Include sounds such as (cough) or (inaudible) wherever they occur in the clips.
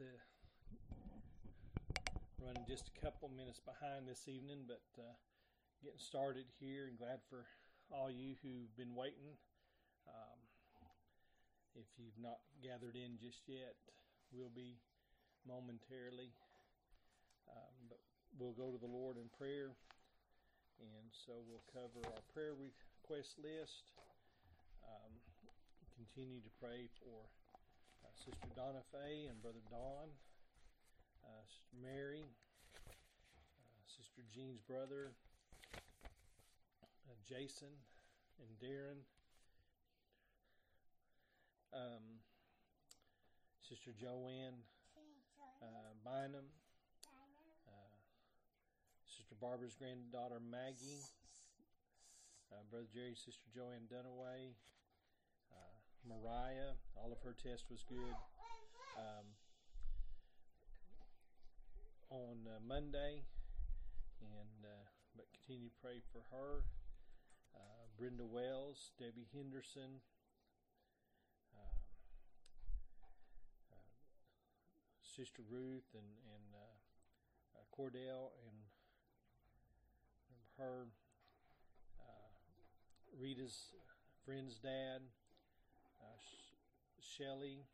to running just a couple minutes behind this evening, but uh, getting started here and glad for all you who've been waiting. Um, if you've not gathered in just yet, we'll be momentarily. Um, but we'll go to the Lord in prayer, and so we'll cover our prayer request list. Um, continue to pray for Sister Donna Fay and Brother Don, uh, Sister Mary, uh, Sister Jean's brother, uh, Jason, and Darren, um, Sister Joanne uh, Bynum, uh, Sister Barbara's granddaughter Maggie, uh, Brother Jerry, Sister Joanne Dunaway, Mariah. All of her test was good. Um, on uh, Monday, and uh, but continue to pray for her. Uh, Brenda Wells, Debbie Henderson, um, uh, Sister Ruth, and and uh, uh, Cordell, and her Rita's friend's dad, Sh- Shelly.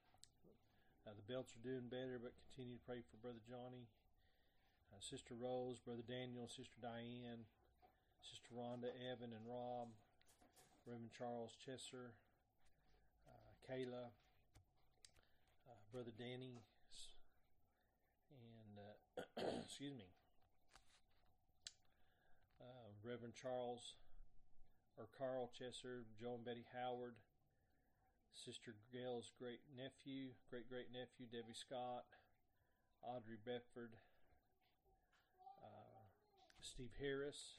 the belts are doing better, but continue to pray for Brother Johnny uh, Sister Rose, Brother Daniel, Sister Diane, Sister Rhonda, Evan, and Rob, Reverend Charles Chesser, uh, Kayla, uh, Brother Danny, and uh, (clears throat) excuse me, uh, Reverend Charles or Carl Chesser, Joe and Betty Howard, Sister Gail's great nephew, great great nephew, Debbie Scott, Audrey Bedford, uh, Steve Harris,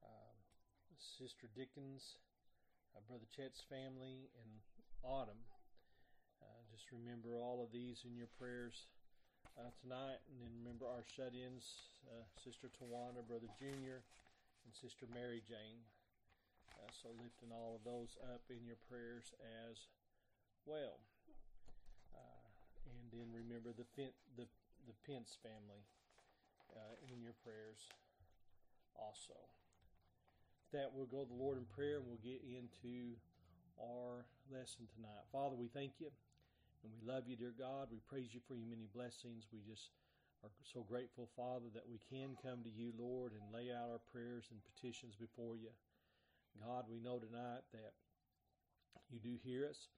um, Sister Dickens, uh, Brother Chet's family, and Autumn. Uh, just remember all of these in your prayers uh, tonight, and then remember our shut-ins, uh, Sister Tawana, Brother Junior, and Sister Mary Jane. So lifting all of those up in your prayers as well. Uh, and then remember the the the Pence family uh, in your prayers also. That, we'll go to the Lord in prayer and we'll get into our lesson tonight. Father, we thank you and we love you, dear God. We praise you for your many blessings. We just are so grateful, Father, that we can come to you, Lord, and lay out our prayers and petitions before you. God, we know tonight that you do hear us.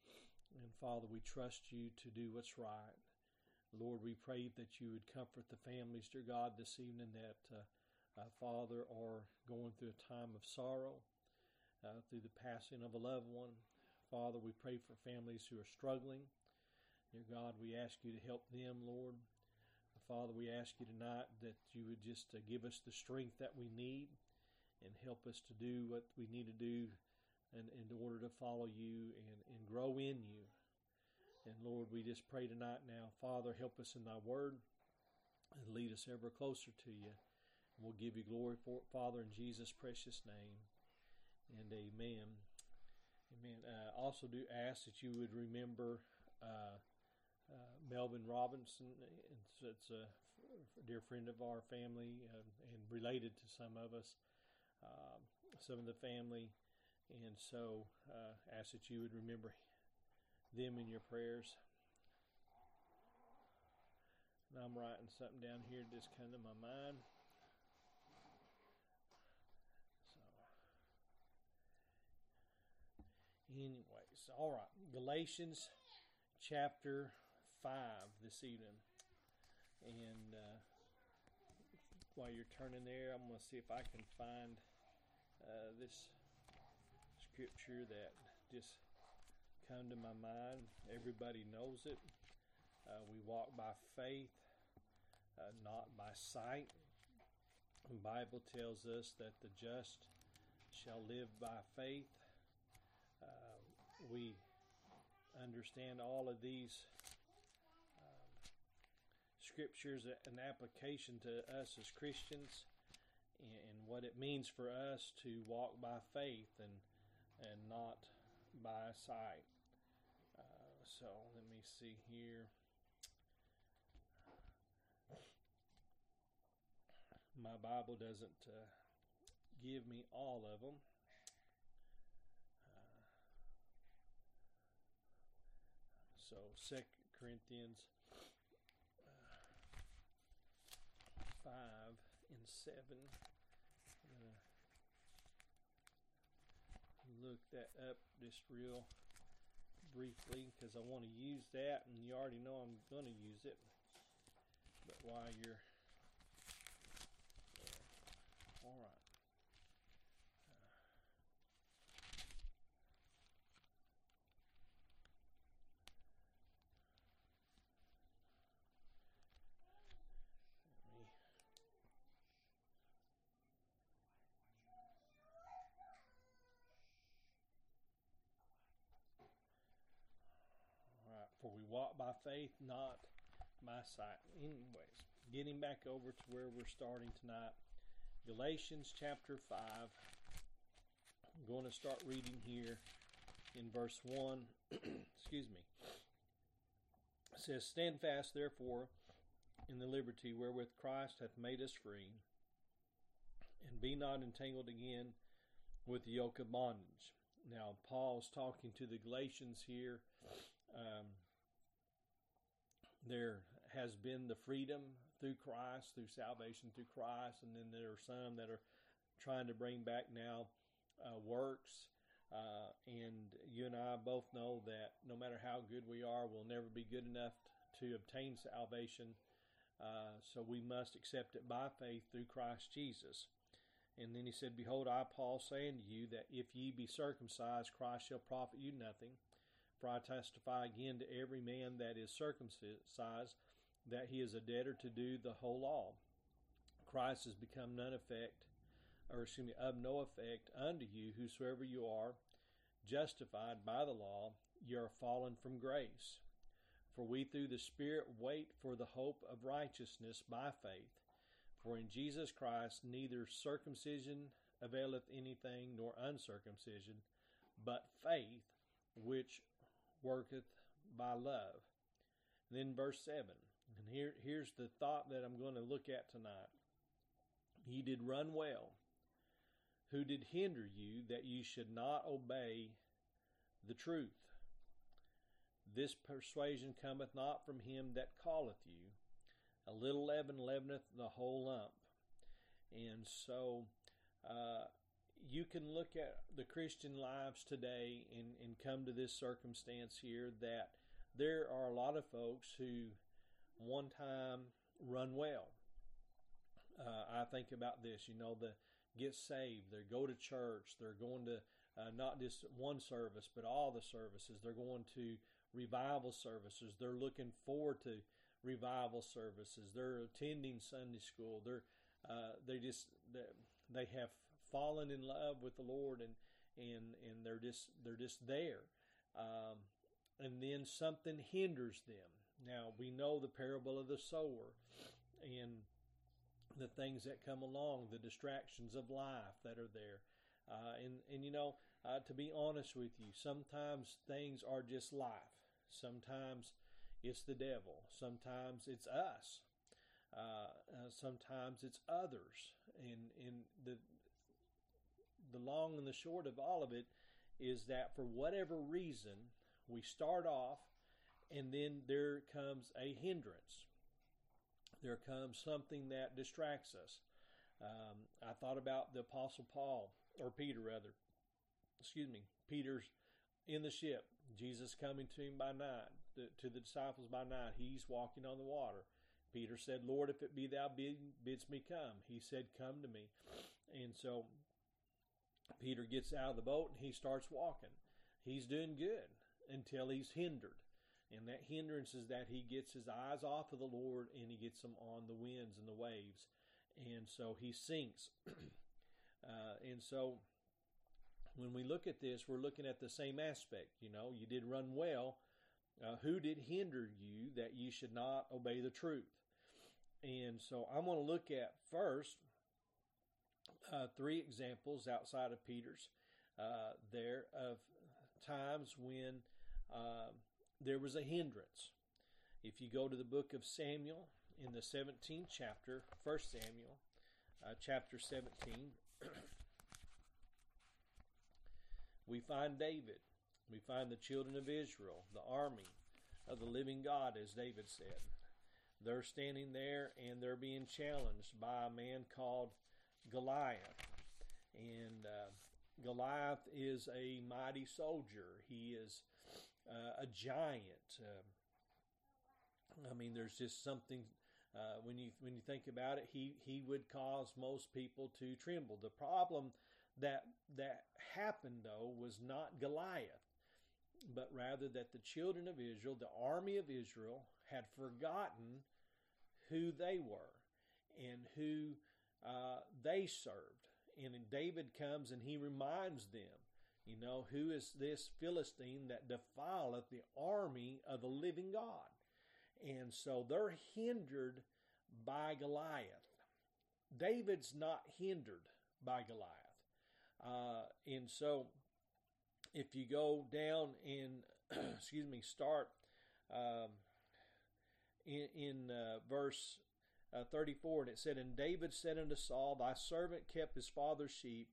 And Father, we trust you to do what's right. Lord, we pray that you would comfort the families, dear God, this evening that, uh, uh, Father, are going through a time of sorrow uh, through the passing of a loved one. Father, we pray for families who are struggling. Dear God, we ask you to help them, Lord. Father, we ask you tonight that you would just uh, give us the strength that we need and help us to do what we need to do in, in order to follow you and, and grow in you. And Lord, we just pray tonight now, Father, help us in thy word and lead us ever closer to you. And we'll give you glory for it, Father, in Jesus' precious name. And amen. Amen. Uh, also, do ask that you would remember uh, uh, Melvin Robinson. It's a dear friend of our family uh, and related to some of us, um, some of the family. And so, uh, ask that you would remember them in your prayers. And I'm writing something down here just come to my mind. So, anyways, all right. Galatians chapter 5 this evening. And uh, while you're turning there, I'm going to see if I can find uh, this scripture that just come to my mind. Everybody knows it. Uh, we walk by faith, uh, not by sight. The Bible tells us that the just shall live by faith. Uh, we understand all of these um, scriptures an application to us as Christians and what it means for us to walk by faith and and not by sight. Uh, so let me see here. My Bible doesn't uh, give me all of them. Uh, so Second Corinthians uh, five and seven. look that up just real briefly because I want to use that, and you already know I'm going to use it. But while you're there, all right. For we walk by faith, not by sight. Anyways, getting back over to where we're starting tonight, Galatians chapter 5. I'm going to start reading here in verse 1. (clears throat) Excuse me. It says, Stand fast, therefore, in the liberty wherewith Christ hath made us free, and be not entangled again with the yoke of bondage. Now, Paul's talking to the Galatians here. Um, there has been the freedom through Christ, through salvation through Christ, and then there are some that are trying to bring back now uh, works. Uh, and you and I both know that no matter how good we are, we'll never be good enough to obtain salvation. Uh, so we must accept it by faith through Christ Jesus. And then he said, Behold, I, Paul, say unto you that if ye be circumcised, Christ shall profit you nothing. For I testify again to every man that is circumcised that he is a debtor to do the whole law. Christ has become none effect, or excuse me, of no effect unto you, whosoever you are, justified by the law, you are fallen from grace. For we through the Spirit wait for the hope of righteousness by faith. For in Jesus Christ neither circumcision availeth anything nor uncircumcision, but faith which worketh by love. And then verse 7. And here, here's the thought that I'm going to look at tonight. Ye did run well. Who did hinder you that you should not obey the truth? This persuasion cometh not from him that calleth you. A little leaven leaveneth the whole lump. And so uh, you can look at the Christian lives today and, and come to this circumstance here that there are a lot of folks who one time run well. Uh, I think about this, you know, the get saved, they go to church, they're going to uh, not just one service, but all the services. They're going to revival services. They're looking forward to revival services. They're attending Sunday school. They're uh, they just they, they have fallen in love with the Lord and and and they're just they're just there. Um, and then something hinders them. Now we know the parable of the sower and the things that come along, the distractions of life that are there. Uh, and and you know, uh, to be honest with you, sometimes things are just life. Sometimes it's the devil. Sometimes it's us. Uh, uh sometimes it's others. And and the the long and the short of all of it is that for whatever reason, we start off and then there comes a hindrance. There comes something that distracts us. Um, I thought about the Apostle Paul, or Peter rather. Excuse me. Peter's in the ship. Jesus coming to him by night, to the disciples by night. He's walking on the water. Peter said, Lord, if it be thou bid, bids me come. He said, Come to me. And so Peter gets out of the boat and he starts walking. He's doing good until he's hindered. And that hindrance is that he gets his eyes off of the Lord and he gets them on the winds and the waves. And so he sinks. (clears throat) uh, and so when we look at this, we're looking at the same aspect. You know, you did run well. Uh, who did hinder you that you should not obey the truth? And so I'm going to look at first uh, three examples outside of Peter's uh, there of times when uh, there was a hindrance. If you go to the book of Samuel in the 17th chapter, 1 Samuel, uh, chapter 17, (clears throat) we find David. We find the children of Israel, the army of the living God, as David said. They're standing there and they're being challenged by a man called Goliath. And uh, Goliath is a mighty soldier. He is uh, a giant. Uh, I mean, there's just something uh, when you when you think about it. He he would cause most people to tremble. The problem that that happened though was not Goliath, but rather that the children of Israel, the army of Israel, had forgotten who they were and who uh, they served. And David comes and he reminds them, you know, who is this Philistine that defileth the army of the living God? And so they're hindered by Goliath. David's not hindered by Goliath. Uh, and so if you go down and, (clears throat) excuse me, start um, in, in uh, verse uh, 34, and it said, And David said unto Saul, Thy servant kept his father's sheep,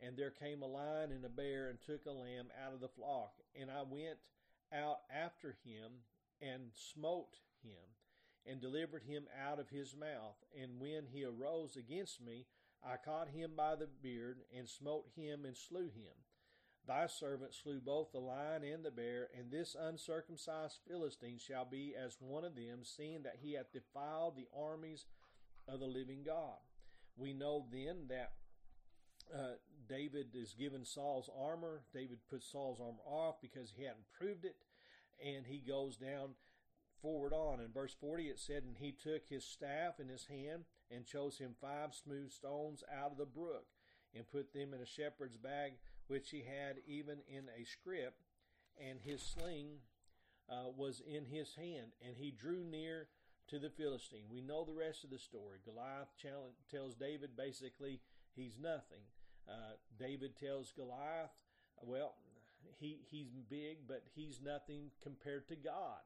and there came a lion and a bear and took a lamb out of the flock. And I went out after him and smote him and delivered him out of his mouth. And when he arose against me, I caught him by the beard and smote him and slew him. Thy servant slew both the lion and the bear, and this uncircumcised Philistine shall be as one of them, seeing that he hath defiled the armies of the living God. We know then that uh, David is given Saul's armor. David puts Saul's armor off because he hadn't proved it, and he goes down forward on. In verse 40, it said, And he took his staff in his hand and chose him five smooth stones out of the brook and put them in a shepherd's bag which he had even in a scrip, and his sling uh, was in his hand, and he drew near to the Philistine. We know the rest of the story. Goliath tells David basically he's nothing. Uh, David tells Goliath, well, he he's big, but he's nothing compared to God,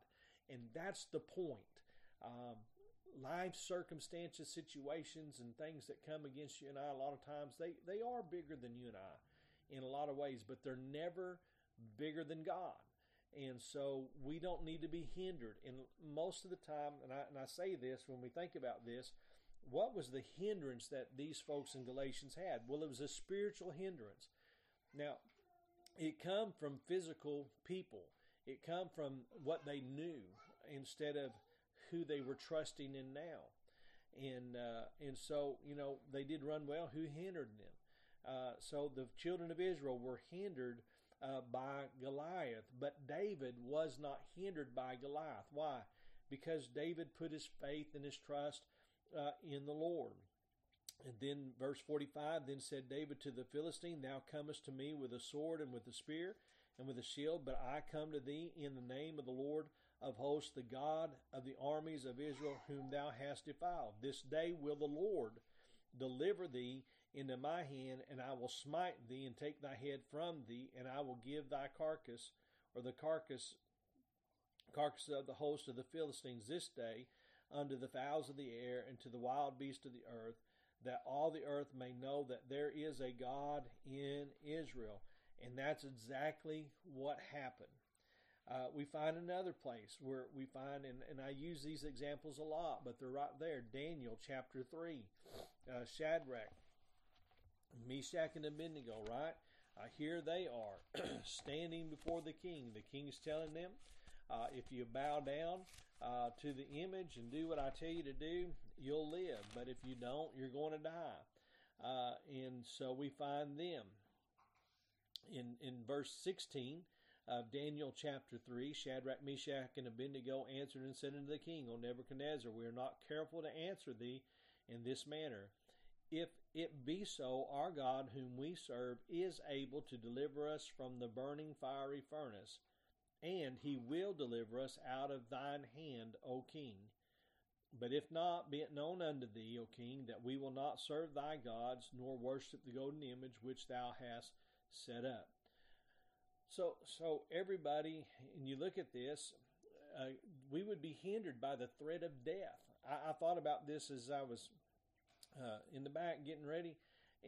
and that's the point. Um, life circumstances, situations, and things that come against you and I, a lot of times they they are bigger than you and I in a lot of ways, but they're never bigger than God. And so we don't need to be hindered. And most of the time, and I, and I say this when we think about this, what was the hindrance that these folks in Galatians had? Well, it was a spiritual hindrance. Now, it come from physical people. It come from what they knew instead of who they were trusting in now. And uh, and so you know they did run well. Who hindered them? Uh, so the children of Israel were hindered uh, by Goliath, but David was not hindered by Goliath. Why? Because David put his faith and his trust uh, in the Lord. And then verse 45 then said David to the Philistine, Thou comest to me with a sword and with a spear and with a shield, but I come to thee in the name of the Lord of hosts, the God of the armies of Israel, whom thou hast defiled. This day will the Lord deliver thee into my hand, and I will smite thee and take thy head from thee, and I will give thy carcass, or the carcass, carcass of the host of the Philistines this day, unto the fowls of the air and to the wild beasts of the earth, that all the earth may know that there is a God in Israel. And that's exactly what happened. Uh, we find another place where we find, and, and I use these examples a lot, but they're right there. Daniel chapter 3. Uh, Shadrach, Meshach and Abednego, right? Uh, here they are (clears throat) standing before the king. The king's telling them, uh, if you bow down uh, to the image and do what I tell you to do, you'll live. But if you don't, you're going to die. Uh, and so we find them in in verse 16 of Daniel chapter 3, Shadrach, Meshach, and Abednego answered and said unto the king, O Nebuchadnezzar, we are not careful to answer thee in this manner. If it be so, our God, whom we serve, is able to deliver us from the burning fiery furnace, and he will deliver us out of thine hand, O king. But if not, be it known unto thee, O king, that we will not serve thy gods, nor worship the golden image which thou hast set up. So, so everybody, and you look at this, uh, we would be hindered by the threat of death. I, I thought about this as I was uh, in the back getting ready,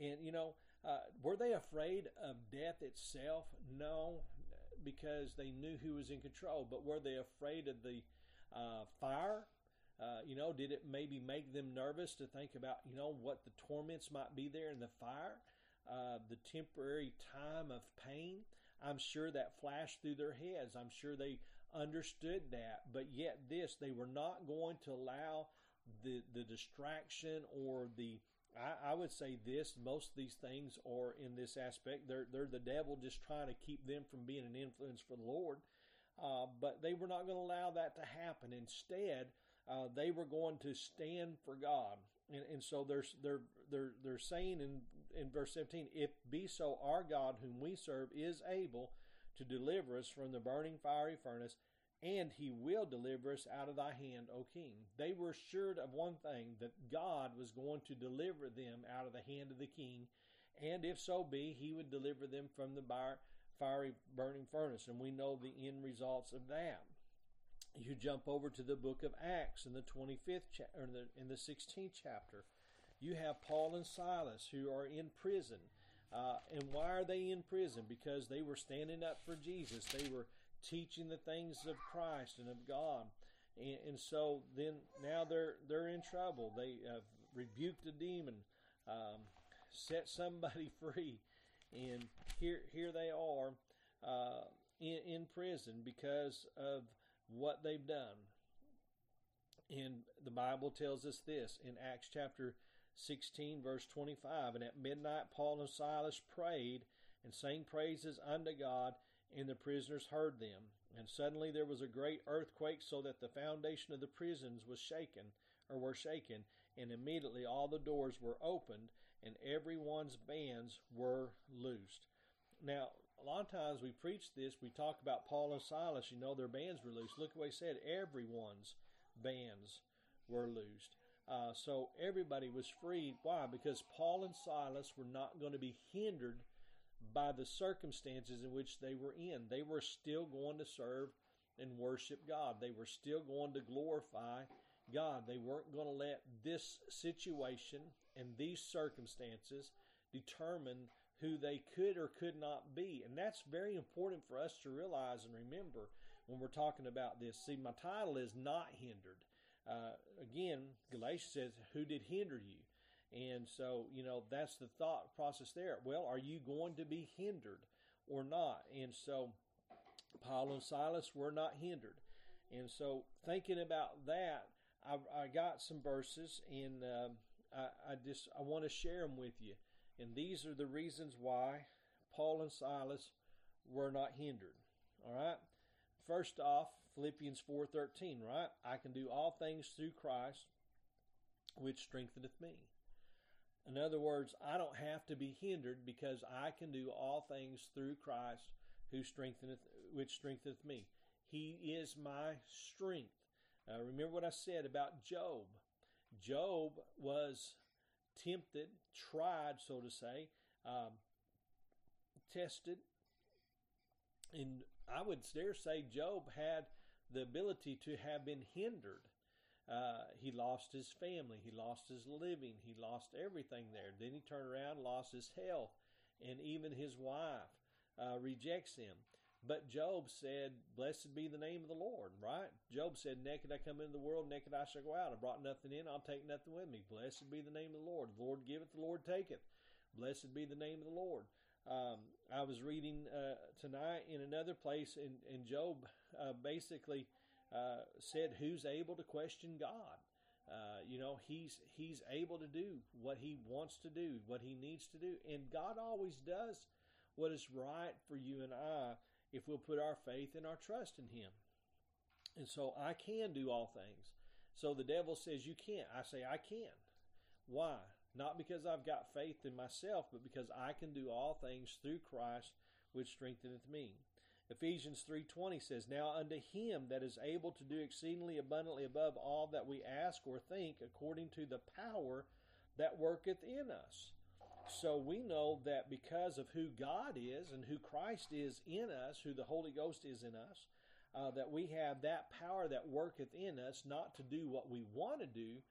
and you know, uh, were they afraid of death itself? No, because they knew who was in control. But were they afraid of the uh, fire? Uh, you know, did it maybe make them nervous to think about, you know, what the torments might be there in the fire, uh, the temporary time of pain? I'm sure that flashed through their heads. I'm sure they understood that. But yet, this, they were not going to allow the, the distraction or the I, I, would say this: most of these things are in this aspect. They're they're the devil just trying to keep them from being an influence for the Lord. Uh, but they were not going to allow that to happen. Instead, uh, they were going to stand for God. And, and so they're they're they're they're saying in in verse 17, if be so our God whom we serve is able to deliver us from the burning fiery furnace, and he will deliver us out of thy hand, O king. They were assured of one thing that God was going to deliver them out of the hand of the king, and if so be, he would deliver them from the fiery burning furnace. And we know the end results of that. You jump over to the book of Acts in the 25th chapter, in the, in the 16th chapter. You have Paul and Silas who are in prison. Uh, and why are they in prison? Because they were standing up for Jesus. They were teaching the things of Christ and of God. And, and so then now they're they're in trouble. They have rebuked a demon, um, set somebody (laughs) free, and here here they are uh, in, in prison because of what they've done. And the Bible tells us this in Acts chapter 16, verse 25. And at midnight, Paul and Silas prayed and sang praises unto God, and the prisoners heard them. And suddenly there was a great earthquake, so that the foundation of the prisons was shaken, or were shaken, and immediately all the doors were opened, and everyone's bands were loosed. Now, a lot of times we preach this, we talk about Paul and Silas, you know, their bands were loosed. Look what he said everyone's bands were loosed. Uh, so everybody was freed. Why? Because Paul and Silas were not going to be hindered by the circumstances in which they were in. They were still going to serve and worship God. They were still going to glorify God. They weren't going to let this situation and these circumstances determine who they could or could not be. And that's very important for us to realize and remember when we're talking about this. See, my title is Not Hindered. Uh, again, Galatians says, Who did hinder you? And so, you know, that's the thought process there. Well, are you going to be hindered or not? And so, Paul and Silas were not hindered. And so, thinking about that, I, I got some verses, and uh, I, I just I want to share them with you. And these are the reasons why Paul and Silas were not hindered. All right. First off, Philippians 4:13, right? I can do all things through Christ which strengtheneth me. In other words, I don't have to be hindered because I can do all things through Christ who strengtheneth which strengtheneth me. He is my strength. Uh, remember what I said about Job. Job was tempted, tried, so to say, um, tested, and I would dare say Job had the ability to have been hindered. Uh, he lost his family, he lost his living, he lost everything there. Then he turned around, lost his health, and even his wife uh, rejects him. But Job said, Blessed be the name of the Lord, right? Job said, Naked I come into the world, naked I shall go out. I brought nothing in, I'll take nothing with me. Blessed be the name of the Lord. The Lord giveth, the Lord taketh. Blessed be the name of the Lord. Um, I was reading uh, tonight in another place, and, and Job uh, basically uh, said, "Who's able to question God?" Uh, you know, he's he's able to do what he wants to do, what he needs to do, and God always does what is right for you and I if we'll put our faith and our trust in Him. And so I can do all things. So the devil says you can't. I say I can. Why? not because I've got faith in myself, but because I can do all things through Christ which strengtheneth me. Ephesians 3:20 says, "Now unto him that is able to do exceedingly abundantly above all that we ask or think, according to the power that worketh in us." So we know that because of who God is and who Christ is in us, who the Holy Ghost is in us, uh, that we have that power that worketh in us not to do what we want to do,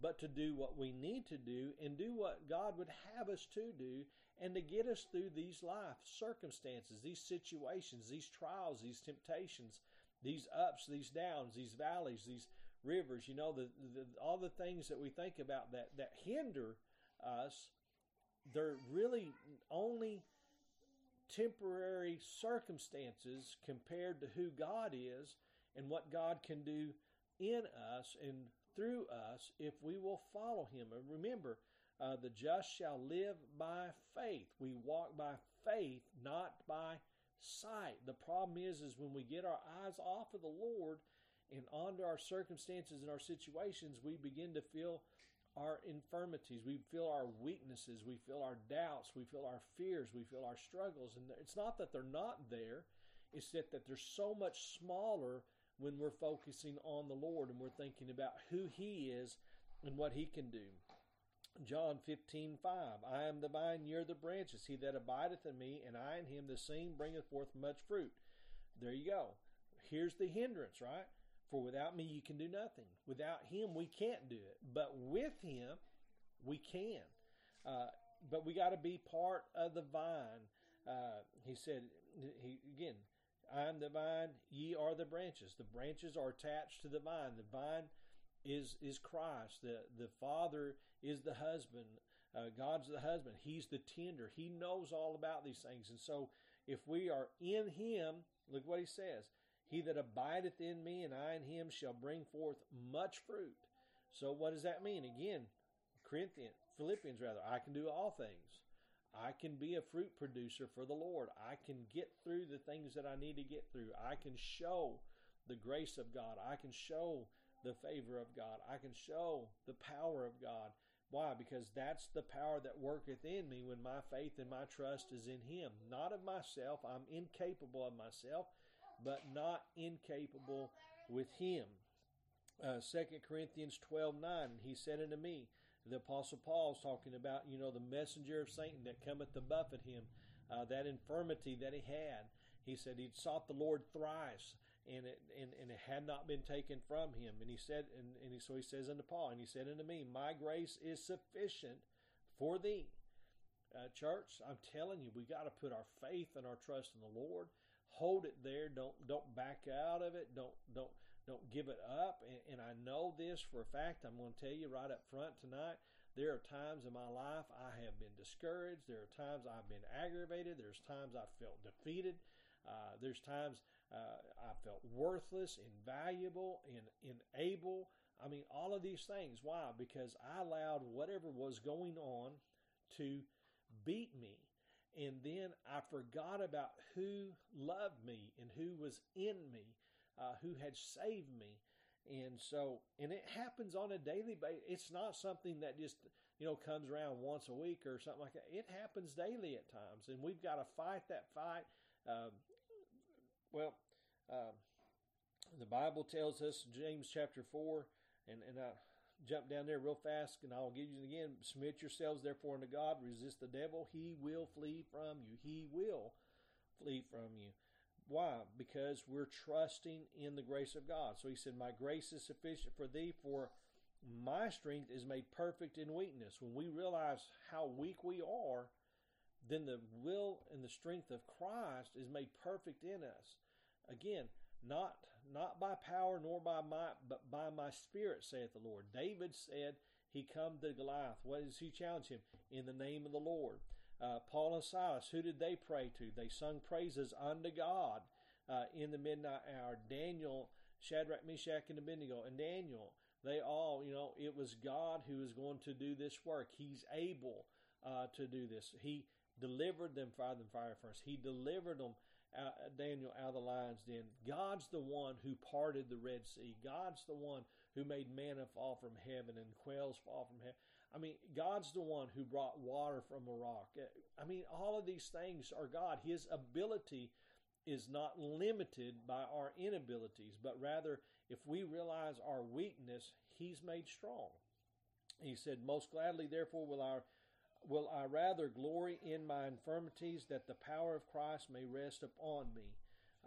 but to do what we need to do and do what God would have us to do and to get us through these life circumstances, these situations, these trials, these temptations, these ups, these downs, these valleys, these rivers, you know, the, the all the things that we think about that, that hinder us, they're really only temporary circumstances compared to who God is and what God can do in us and through us if we will follow Him. And remember, uh, the just shall live by faith. We walk by faith, not by sight. The problem is, is when we get our eyes off of the Lord and onto our circumstances and our situations, we begin to feel our infirmities, we feel our weaknesses, we feel our doubts, we feel our fears, we feel our struggles. And it's not that they're not there, it's that, that they're so much smaller when we're focusing on the Lord and we're thinking about who He is and what He can do. John 15, 5. I am the vine, ye are the branches. He that abideth in me, and I in him, the same bringeth forth much fruit. There you go. Here's the hindrance, right? For without me, you can do nothing. Without him, we can't do it. But with him, we can. Uh, but we got to be part of the vine. Uh, he said, he, again, I am the vine, ye are the branches. The branches are attached to the vine. The vine is is Christ. The the Father is the husband. Uh, God's the husband. He's the tender. He knows all about these things. And so, if we are in Him, look what He says: He that abideth in me, and I in Him, shall bring forth much fruit. So, what does that mean? Again, Corinthians, Philippians, rather, I can do all things. I can be a fruit producer for the Lord. I can get through the things that I need to get through. I can show the grace of God. I can show the favor of God. I can show the power of God. Why? Because that's the power that worketh in me when my faith and my trust is in Him. Not of myself. I'm incapable of myself, but not incapable with Him. Uh, 2 Corinthians 12 9, he said unto me, the Apostle Paul's talking about, you know, the messenger of Satan that cometh to buffet him, uh, that infirmity that he had. He said he'd sought the Lord thrice and it and, and it had not been taken from him. And he said, and, and he, so he says unto Paul, and he said unto me, My grace is sufficient for thee. Uh, church, I'm telling you, we got to put our faith and our trust in the Lord. Hold it there. Don't don't back out of it. Don't don't don't give it up. And, and I know this for a fact. I'm going to tell you right up front tonight. There are times in my life I have been discouraged. There are times I've been aggravated. There's times I felt defeated. Uh, there's times uh, I felt worthless, invaluable, and unable. I mean, all of these things. Why? Because I allowed whatever was going on to beat me. And then I forgot about who loved me and who was in me, uh, who had saved me. And so, and it happens on a daily basis. It's not something that just, you know, comes around once a week or something like that. It happens daily at times. And we've got to fight that fight. Um, well, uh, the Bible tells us, James chapter 4, and, and I jump down there real fast, and I'll give you again. Submit yourselves, therefore, unto God. Resist the devil. He will flee from you. He will flee from you. Why? Because we're trusting in the grace of God. So he said, My grace is sufficient for thee, for my strength is made perfect in weakness. When we realize how weak we are, then the will and the strength of Christ is made perfect in us. Again, not not by power nor by might, but by my spirit, saith the Lord. David said he come to Goliath. What does he challenge him? In the name of the Lord. Uh, Paul and Silas, who did they pray to? They sung praises unto God uh, in the midnight hour. Daniel, Shadrach, Meshach, and Abednego, and Daniel, they all, you know, it was God who was going to do this work. He's able uh, to do this. He delivered them from the fire furnace. He delivered them uh, Daniel out of the lion's den. God's the one who parted the Red Sea. God's the one who made manna fall from heaven and quails fall from heaven. I mean, God's the one who brought water from a rock. Uh, I mean, all of these things are God. His ability is not limited by our inabilities, but rather, if we realize our weakness, He's made strong. He said, Most gladly, therefore, will our will I rather glory in my infirmities that the power of Christ may rest upon me.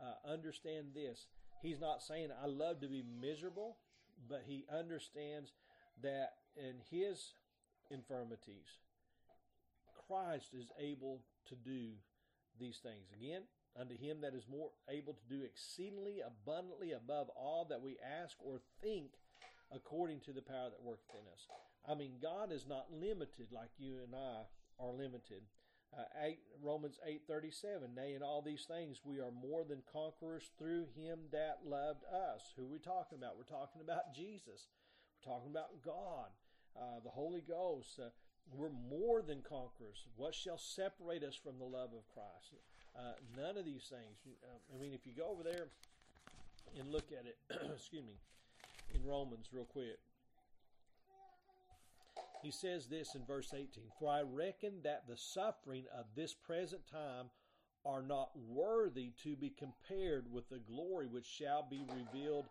Uh, understand this. He's not saying I love to be miserable, but he understands that in his infirmities, Christ is able to do these things. Again, unto him that is more able to do exceedingly abundantly above all that we ask or think according to the power that worketh in us. I mean, God is not limited like you and I are limited. Uh, eight, Romans 8:37 Nay in all these things we are more than conquerors through him that loved us. Who are we talking about? We're talking about Jesus. We're talking about God, uh, the Holy Ghost. Uh, we're more than conquerors. What shall separate us from the love of Christ? Uh, none of these things. Um, I mean, if you go over there and look at it, (clears throat) excuse me, in Romans real quick. He says this in verse 18 For I reckon that the suffering of this present time are not worthy to be compared with the glory which shall be revealed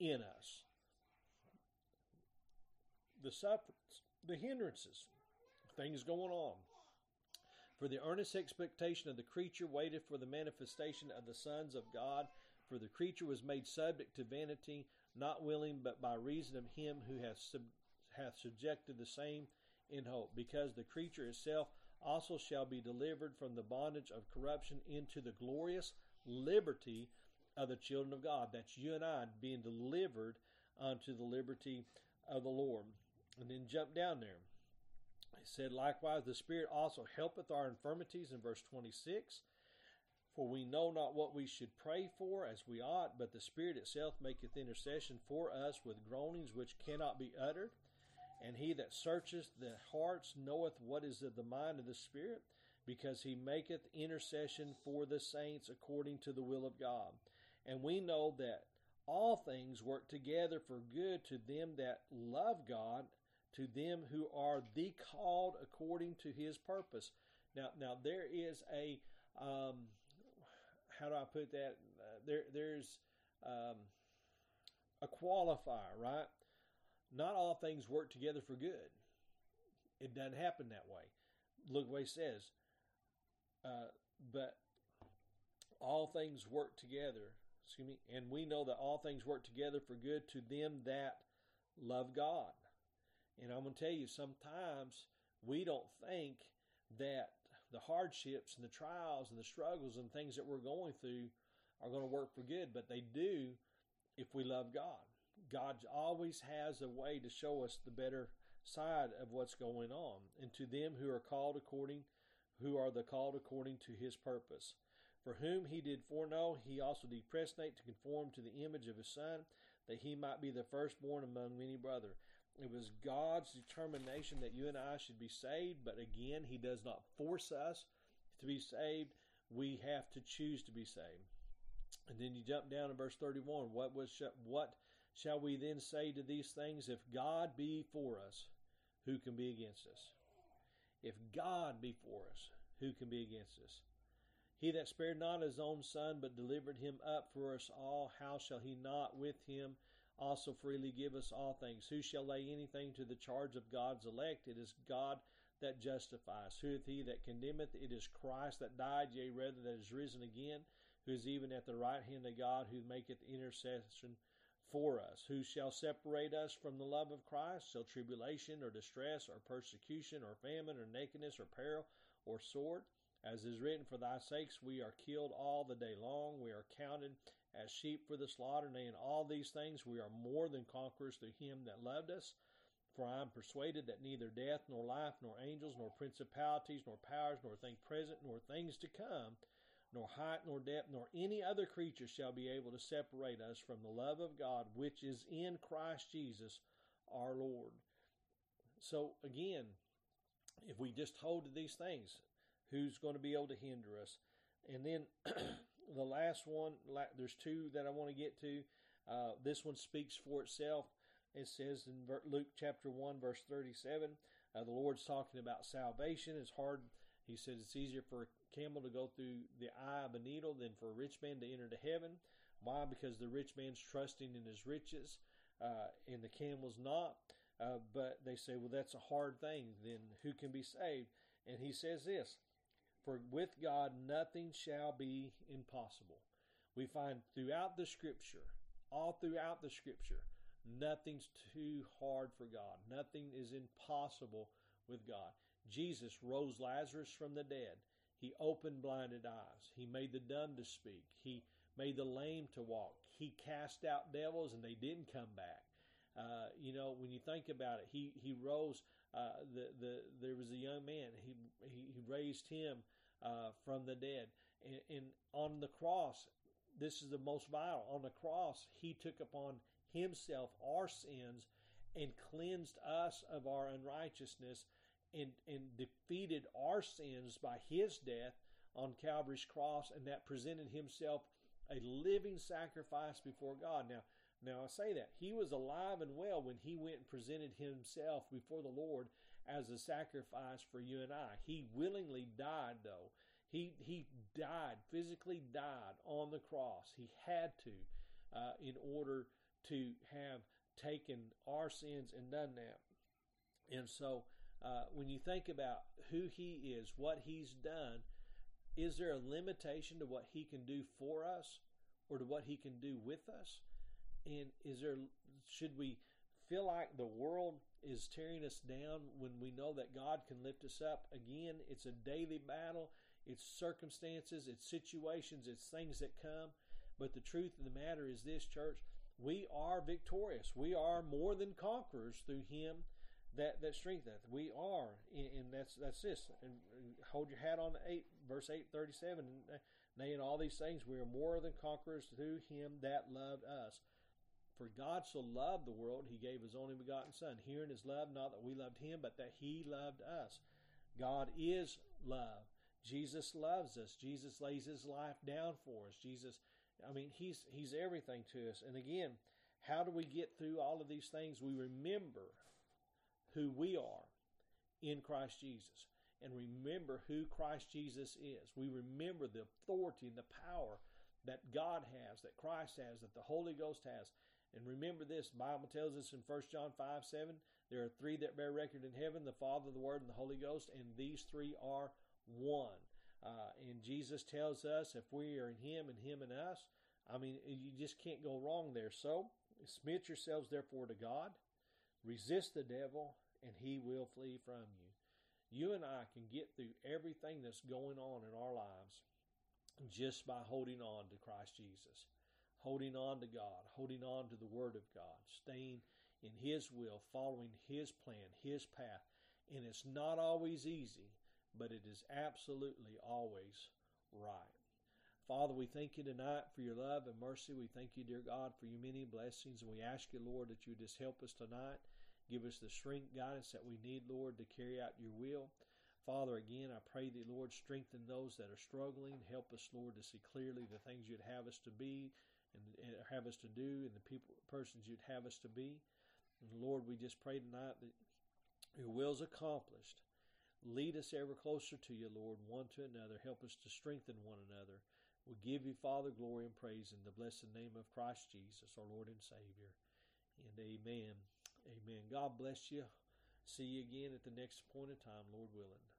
in us. The sufferings, the hindrances, things going on. For the earnest expectation of the creature waited for the manifestation of the sons of God. For the creature was made subject to vanity, not willing, but by reason of him who hath, sub, hath subjected the same in hope, because the creature itself also shall be delivered from the bondage of corruption into the glorious liberty of the children of God. That's you and I being delivered unto the liberty of the Lord. And then jump down there. He said, Likewise, the Spirit also helpeth our infirmities in verse 26 for we know not what we should pray for as we ought, but the Spirit itself maketh intercession for us with groanings which cannot be uttered. And he that searcheth the hearts knoweth what is of the mind of the Spirit, because he maketh intercession for the saints according to the will of God. And we know that all things work together for good to them that love God, to them who are the called according to his purpose. Now, now there is a um, how do I put that? Uh, there, there's um, a qualifier, right? Not all things work together for good. It doesn't happen that way. Look what he says. Uh, but all things work together. Excuse me. And we know that all things work together for good to them that love God. And I'm going to tell you, sometimes we don't think that the hardships and the trials and the struggles and things that we're going through are going to work for good, but they do if we love God. God always has a way to show us the better side of what's going on. And to them who are called according, who are the called according to his purpose. For whom he did foreknow, he also did predestinate to conform to the image of his Son, that he might be the firstborn among many brethren. It was God's determination that you and I should be saved, but again, He does not force us to be saved. We have to choose to be saved. And then you jump down to verse 31. What was what shall we then say to these things? If God be for us, who can be against us? If God be for us, who can be against us? He that spared not his own son, but delivered him up for us all, how shall he not with him also freely give us all things. Who shall lay anything to the charge of God's elect? It is God that justifies. Who is he that condemneth? It is Christ that died, yea, rather that is risen again, who is even at the right hand of God, who maketh intercession for us. Who shall separate us from the love of Christ? Shall tribulation or distress or persecution or famine or nakedness or peril or sword? As is written, For thy sakes we are killed all the day long. We are counted as sheep for the slaughter. Nay, in all these things we are more than conquerors through him that loved us. For I am persuaded that neither death, nor life, nor angels, nor principalities, nor powers, nor things present, nor things to come, nor height, nor depth, nor any other creature shall be able to separate us from the love of God which is in Christ Jesus our Lord. So again, if we just hold to these things, who's going to be able to hinder us? And then (clears throat) the last one, there's two that I want to get to. Uh, this one speaks for itself. It says in Luke chapter 1, verse 37, uh, the Lord's talking about salvation. It's hard. He says it's easier for a camel to go through the eye of a needle than for a rich man to enter to heaven. Why? Because the rich man's trusting in his riches, uh, and the camel's not. Uh, but they say, well, that's a hard thing. Then who can be saved? And he says this For with God nothing shall be impossible. We find throughout the scripture, all throughout the scripture, nothing's too hard for God. Nothing is impossible with God. Jesus rose Lazarus from the dead. He opened blinded eyes. He made the dumb to speak. He made the lame to walk. He cast out devils and they didn't come back. Uh, you know, when you think about it, he he rose. Uh, the the there was a young man. He he, he raised him uh, from the dead, and, and on the cross, this is the most vital. On the cross, he took upon himself our sins and cleansed us of our unrighteousness and, and defeated our sins by his death on Calvary's cross, and that presented himself a living sacrifice before God. Now, now I say that he was alive and well when he went and presented himself before the Lord as a sacrifice for you and I. He willingly died, though. He he died physically died on the cross. He had to uh, in order to have taken our sins and done that. And so, uh, when you think about who He is, what He's done, is there a limitation to what He can do for us, or to what He can do with us? And is there should we feel like the world is tearing us down when we know that God can lift us up? Again, it's a daily battle. It's circumstances, it's situations, it's things that come. But the truth of the matter is this, church, we are victorious. We are more than conquerors through Him that that strengtheneth. We are, and that's that's this. And hold your hat on eight, verse eight thirty seven. Nay, in all these things we are more than conquerors through Him that loved us. For God so loved the world, He gave His only begotten Son. Herein is love, not that we loved Him, but that He loved us. God is love. Jesus loves us. Jesus lays His life down for us. Jesus I mean, he's he's everything to us. And again, how do we get through all of these things? We remember who we are in Christ Jesus and remember who Christ Jesus is. We remember the authority and the power that God has, that Christ has, that the Holy Ghost has. And remember this, the Bible tells us in 1 John 5 7, there are three that bear record in heaven the Father, the Word, and the Holy Ghost, and these three are one. Uh, and Jesus tells us if we are in Him and Him in us, I mean, you just can't go wrong there. So, submit yourselves therefore to God, resist the devil, and he will flee from you. You and I can get through everything that's going on in our lives just by holding on to Christ Jesus, holding on to God, holding on to the Word of God, staying in His will, following His plan, His path. And it's not always easy, but it is absolutely always right. Father, we thank you tonight for your love and mercy. We thank you, dear God, for your many blessings. And we ask you, Lord, that you just help us tonight. Give us the strength, guidance that we need, Lord, to carry out your will. Father, again, I pray that, Lord, strengthen those that are struggling. Help us, Lord, to see clearly the things you'd have us to be and, and have us to do and the people, persons you'd have us to be. And Lord, we just pray tonight that your will's accomplished. Lead us ever closer to you, Lord, one to another. Help us to strengthen one another. We give you, Father, glory and praise in the blessed name of Christ Jesus, our Lord and Savior. And amen. Amen. God bless you. See you again at the next point in time, Lord willing.